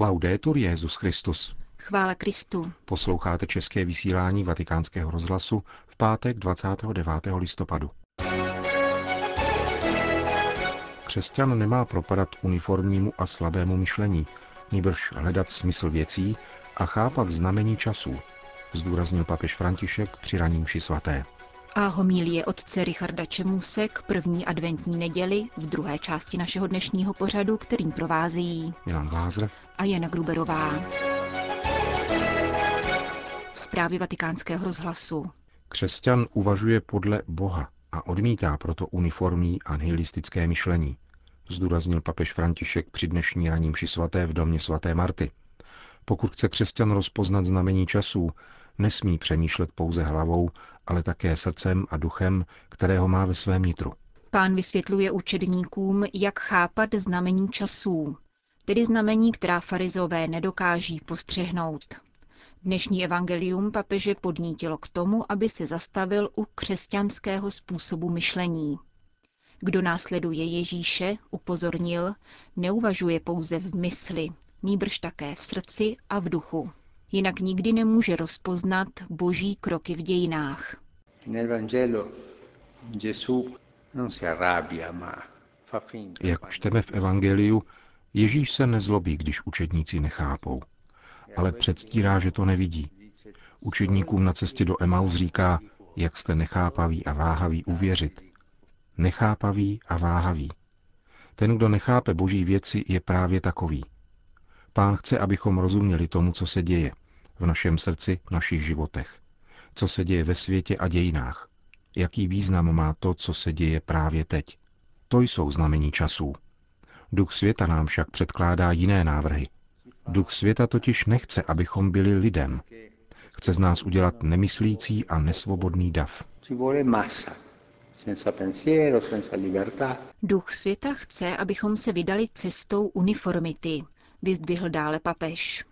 Laudetur Jezus Christus. Chvála Kristu. Posloucháte české vysílání Vatikánského rozhlasu v pátek 29. listopadu. Křesťan nemá propadat uniformnímu a slabému myšlení, nýbrž hledat smysl věcí a chápat znamení časů, zdůraznil papež František při raním svaté. A homílie otce Richarda Čemuse k první adventní neděli v druhé části našeho dnešního pořadu, kterým provázejí Milan Glázer a Jana Gruberová. Zprávy vatikánského rozhlasu. Křesťan uvažuje podle Boha a odmítá proto uniformní a nihilistické myšlení, zdůraznil papež František při dnešní raním ši svaté v domě svaté Marty. Pokud chce křesťan rozpoznat znamení časů, nesmí přemýšlet pouze hlavou, ale také srdcem a duchem, kterého má ve svém nitru. Pán vysvětluje učedníkům, jak chápat znamení časů, tedy znamení, která farizové nedokáží postřehnout. Dnešní evangelium papeže podnítilo k tomu, aby se zastavil u křesťanského způsobu myšlení. Kdo následuje Ježíše, upozornil, neuvažuje pouze v mysli, nýbrž také v srdci a v duchu. Jinak nikdy nemůže rozpoznat boží kroky v dějinách. Jak čteme v Evangeliu, Ježíš se nezlobí, když učedníci nechápou, ale předstírá, že to nevidí. Učedníkům na cestě do Emaus říká, jak jste nechápaví a váhaví uvěřit. Nechápaví a váhaví. Ten, kdo nechápe boží věci, je právě takový. Pán chce, abychom rozuměli tomu, co se děje v našem srdci, v našich životech. Co se děje ve světě a dějinách. Jaký význam má to, co se děje právě teď. To jsou znamení časů. Duch světa nám však předkládá jiné návrhy. Duch světa totiž nechce, abychom byli lidem. Chce z nás udělat nemyslící a nesvobodný dav. Duch světa chce, abychom se vydali cestou uniformity, vyzdvihl dále papež.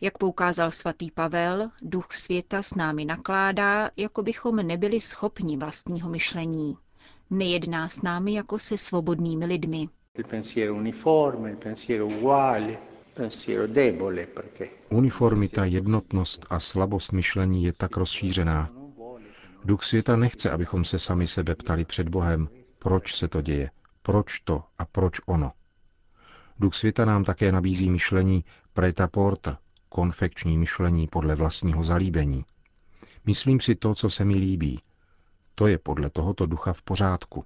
Jak poukázal svatý Pavel, duch světa s námi nakládá, jako bychom nebyli schopni vlastního myšlení. Nejedná s námi jako se svobodnými lidmi. Uniformita, jednotnost a slabost myšlení je tak rozšířená. Duch světa nechce, abychom se sami sebe ptali před Bohem, proč se to děje, proč to a proč ono. Duch světa nám také nabízí myšlení preta porta, konfekční myšlení podle vlastního zalíbení. Myslím si to, co se mi líbí. To je podle tohoto ducha v pořádku.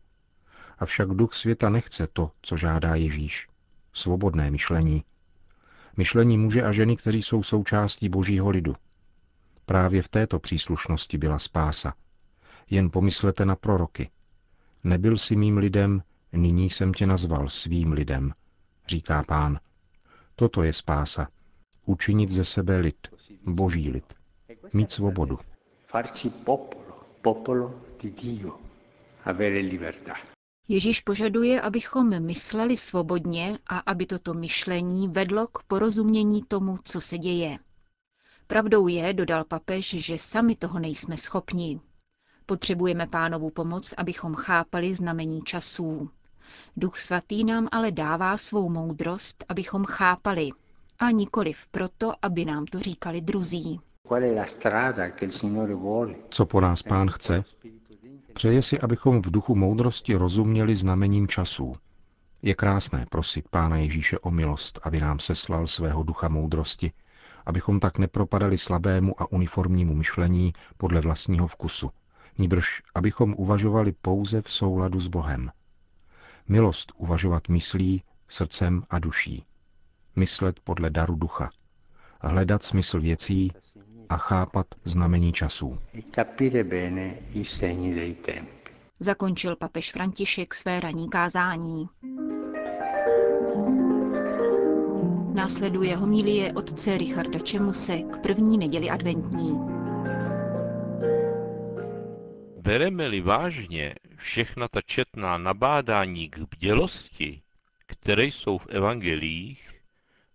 Avšak duch světa nechce to, co žádá Ježíš. Svobodné myšlení. Myšlení muže a ženy, kteří jsou součástí božího lidu. Právě v této příslušnosti byla spása. Jen pomyslete na proroky. Nebyl si mým lidem, nyní jsem tě nazval svým lidem, říká pán. Toto je spása. Učinit ze sebe lid, boží lid. Mít svobodu. Ježíš požaduje, abychom mysleli svobodně a aby toto myšlení vedlo k porozumění tomu, co se děje. Pravdou je, dodal papež, že sami toho nejsme schopni. Potřebujeme pánovu pomoc, abychom chápali znamení časů. Duch svatý nám ale dává svou moudrost, abychom chápali, a nikoliv proto, aby nám to říkali druzí. Co po nás pán chce? Přeje si, abychom v duchu moudrosti rozuměli znamením časů. Je krásné prosit Pána Ježíše o milost, aby nám seslal svého ducha moudrosti, abychom tak nepropadali slabému a uniformnímu myšlení podle vlastního vkusu, níbrž abychom uvažovali pouze v souladu s Bohem. Milost uvažovat myslí, srdcem a duší. Myslet podle daru ducha. Hledat smysl věcí a chápat znamení časů. Zakončil papež František své ranní kázání. Následuje homílie otce Richarda Čemuse k první neděli adventní. Bereme-li vážně všechna ta četná nabádání k bdělosti, které jsou v evangelích,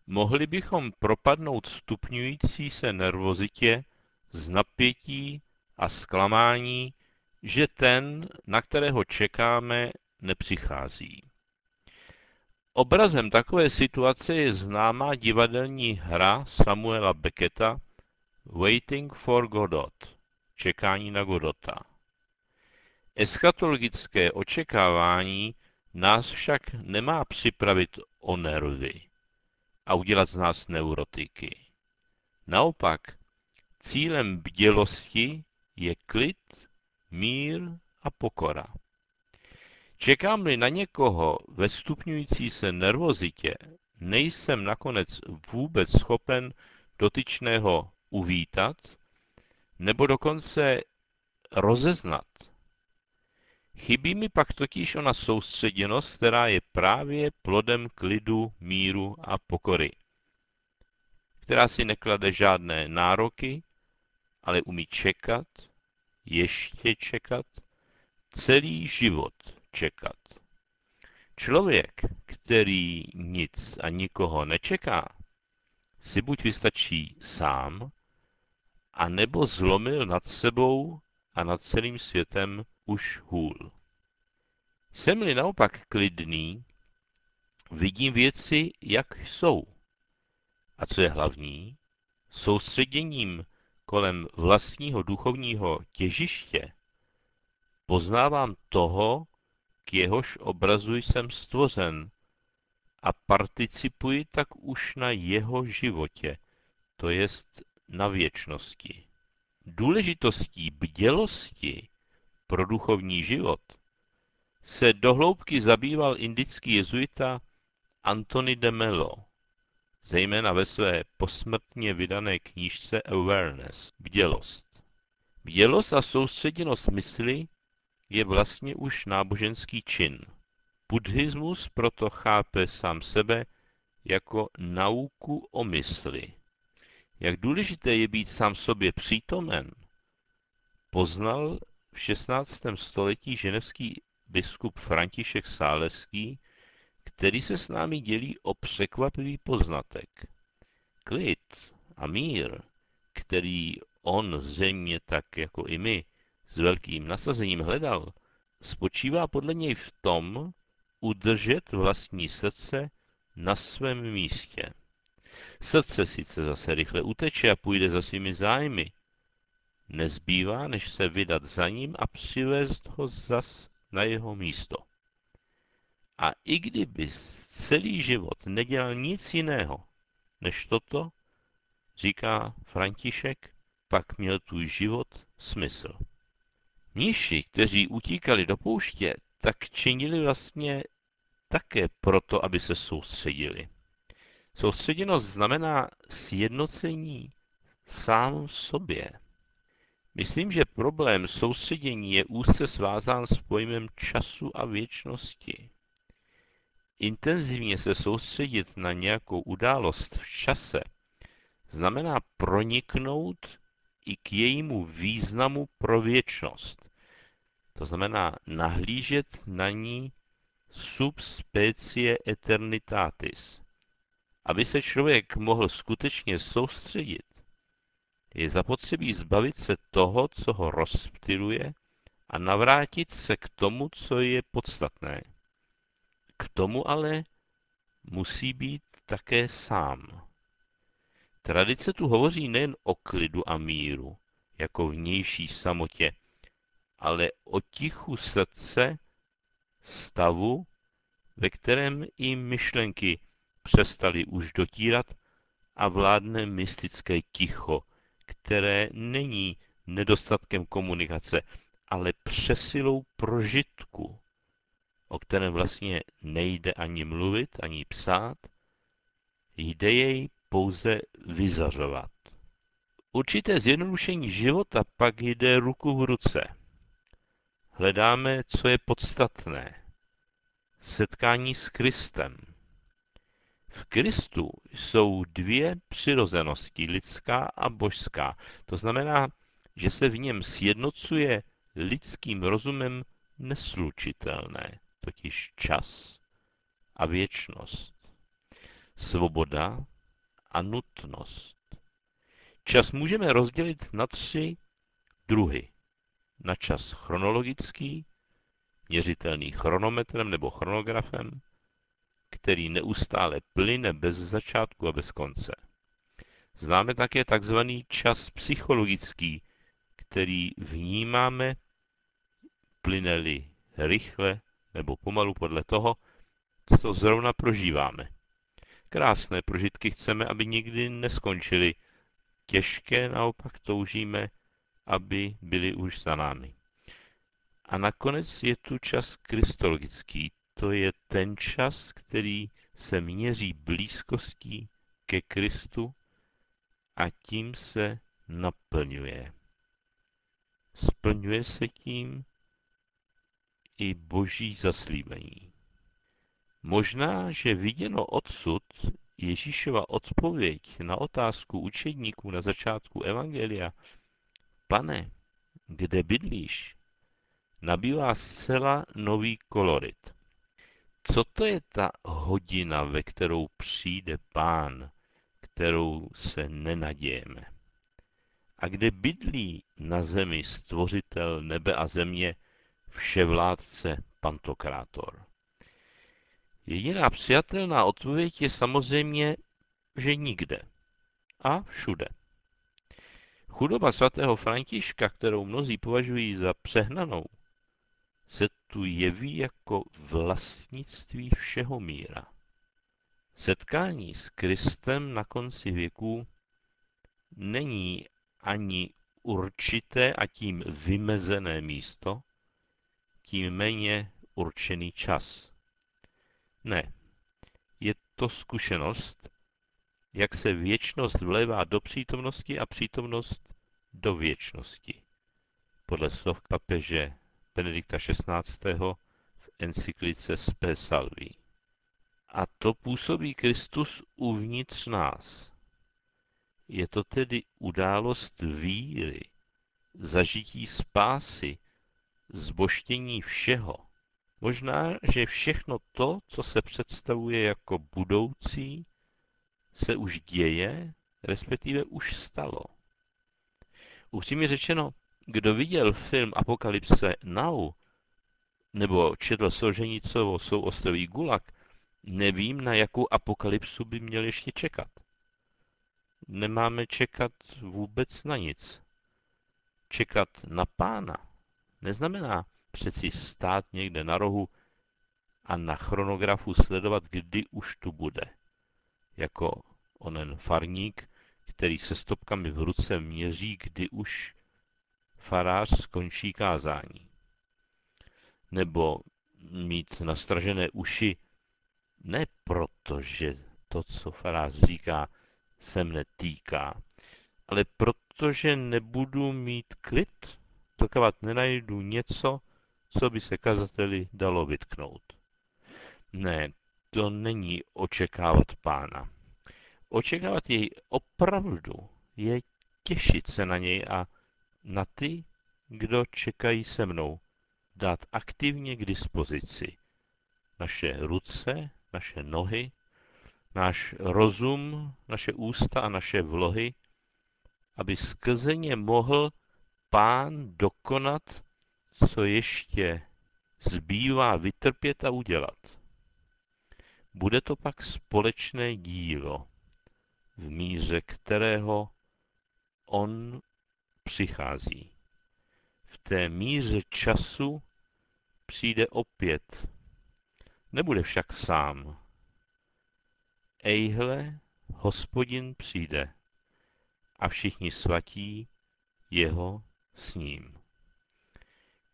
mohli bychom propadnout stupňující se nervozitě z napětí a zklamání, že ten, na kterého čekáme, nepřichází. Obrazem takové situace je známá divadelní hra Samuela Becketa Waiting for Godot, čekání na Godota. Eschatologické očekávání nás však nemá připravit o nervy a udělat z nás neurotiky. Naopak, cílem bdělosti je klid, mír a pokora. Čekám-li na někoho ve stupňující se nervozitě, nejsem nakonec vůbec schopen dotyčného uvítat nebo dokonce rozeznat. Chybí mi pak totiž ona soustředěnost, která je právě plodem klidu, míru a pokory, která si neklade žádné nároky, ale umí čekat, ještě čekat, celý život čekat. Člověk, který nic a nikoho nečeká, si buď vystačí sám, a nebo zlomil nad sebou a nad celým světem už hůl. Jsem-li naopak klidný, vidím věci, jak jsou. A co je hlavní, soustředěním kolem vlastního duchovního těžiště poznávám toho, k jehož obrazu jsem stvořen a participuji tak už na jeho životě, to jest na věčnosti. Důležitostí bdělosti pro duchovní život se dohloubky zabýval indický jezuita Antony de Mello, zejména ve své posmrtně vydané knížce Awareness, bdělost. Bdělost a soustředěnost mysli je vlastně už náboženský čin. Buddhismus proto chápe sám sebe jako nauku o mysli. Jak důležité je být sám sobě přítomen, poznal v 16. století ženevský biskup František Sáleský, který se s námi dělí o překvapivý poznatek. Klid a mír, který on zřejmě tak jako i my s velkým nasazením hledal, spočívá podle něj v tom udržet vlastní srdce na svém místě. Srdce sice zase rychle uteče a půjde za svými zájmy. Nezbývá, než se vydat za ním a přivést ho zas na jeho místo. A i kdyby celý život nedělal nic jiného než toto, říká František, pak měl tvůj život smysl. Mniši, kteří utíkali do pouště, tak činili vlastně také proto, aby se soustředili. Soustředěnost znamená sjednocení sám v sobě. Myslím, že problém soustředění je úzce svázán s pojmem času a věčnosti. Intenzivně se soustředit na nějakou událost v čase znamená proniknout i k jejímu významu pro věčnost. To znamená nahlížet na ní sub specie eternitatis. Aby se člověk mohl skutečně soustředit, je zapotřebí zbavit se toho, co ho rozptiluje a navrátit se k tomu, co je podstatné. K tomu ale musí být také sám. Tradice tu hovoří nejen o klidu a míru, jako vnější samotě, ale o tichu srdce, stavu, ve kterém i myšlenky přestaly už dotírat a vládne mystické ticho, které není nedostatkem komunikace, ale přesilou prožitku, o kterém vlastně nejde ani mluvit, ani psát, jde jej pouze vyzařovat. Určité zjednodušení života pak jde ruku v ruce. Hledáme, co je podstatné. Setkání s Kristem. V Kristu jsou dvě přirozenosti, lidská a božská. To znamená, že se v něm sjednocuje lidským rozumem neslučitelné, totiž čas a věčnost, svoboda a nutnost. Čas můžeme rozdělit na tři druhy. Na čas chronologický, měřitelný chronometrem nebo chronografem, který neustále plyne bez začátku a bez konce. Známe také takzvaný čas psychologický, který vnímáme plyneli rychle nebo pomalu podle toho, co zrovna prožíváme. Krásné prožitky chceme, aby nikdy neskončily. Těžké naopak toužíme, aby byly už za námi. A nakonec je tu čas kristologický. To je ten čas, který se měří blízkostí ke Kristu a tím se naplňuje. Splňuje se tím i boží zaslíbení. Možná, že viděno odsud Ježíšova odpověď na otázku učedníků na začátku Evangelia, pane, kde bydlíš, nabývá zcela nový kolorit. Co to je ta hodina, ve kterou přijde pán, kterou se nenadějeme? A kde bydlí na zemi stvořitel nebe a země, vševládce Pantokrátor? Jediná přijatelná odpověď je samozřejmě, že nikde a všude. Chudoba svatého Františka, kterou mnozí považují za přehnanou, se tu jeví jako vlastnictví všeho míra. Setkání s Kristem na konci věků není ani určité a tím vymezené místo, tím méně určený čas. Ne, je to zkušenost, jak se věčnost vlévá do přítomnosti a přítomnost do věčnosti. Podle slov papeže Benedikta XVI. v encyklice Spe Salvi. A to působí Kristus uvnitř nás. Je to tedy událost víry, zažití spásy, zboštění všeho. Možná, že všechno to, co se představuje jako budoucí, se už děje, respektive už stalo. Upřímně řečeno, kdo viděl film Apokalypse Now nebo četl Solženicovo souostroví Gulag, nevím, na jakou apokalypsu by měl ještě čekat. Nemáme čekat vůbec na nic. Čekat na pána neznamená přeci stát někde na rohu a na chronografu sledovat, kdy už tu bude. Jako onen farník, který se stopkami v ruce měří, kdy už farář skončí kázání. Nebo mít nastražené uši ne proto, že to, co farář říká, se mne týká, ale protože nebudu mít klid, dokud nenajdu něco, co by se kazateli dalo vytknout. Ne, to není očekávat pána. Očekávat jej opravdu je těšit se na něj a na ty, kdo čekají se mnou, dát aktivně k dispozici naše ruce, naše nohy, náš rozum, naše ústa a naše vlohy, aby skrze ně mohl pán dokonat, co ještě zbývá vytrpět a udělat. Bude to pak společné dílo, v míře kterého on přichází. V té míře času přijde opět. Nebude však sám. Ejhle, hospodin přijde a všichni svatí jeho s ním.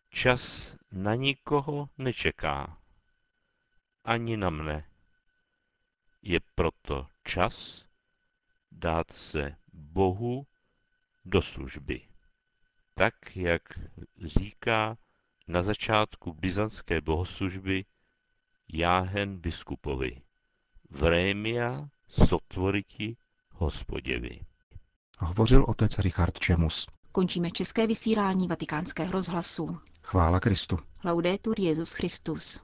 Čas na nikoho nečeká, ani na mne. Je proto čas dát se Bohu do služby. Tak, jak říká na začátku byzantské bohoslužby Jáhen biskupovi. Vrémia sotvoriti hospoděvi. Hovořil otec Richard Čemus. Končíme české vysílání vatikánského rozhlasu. Chvála Kristu. Laudetur Jezus Christus.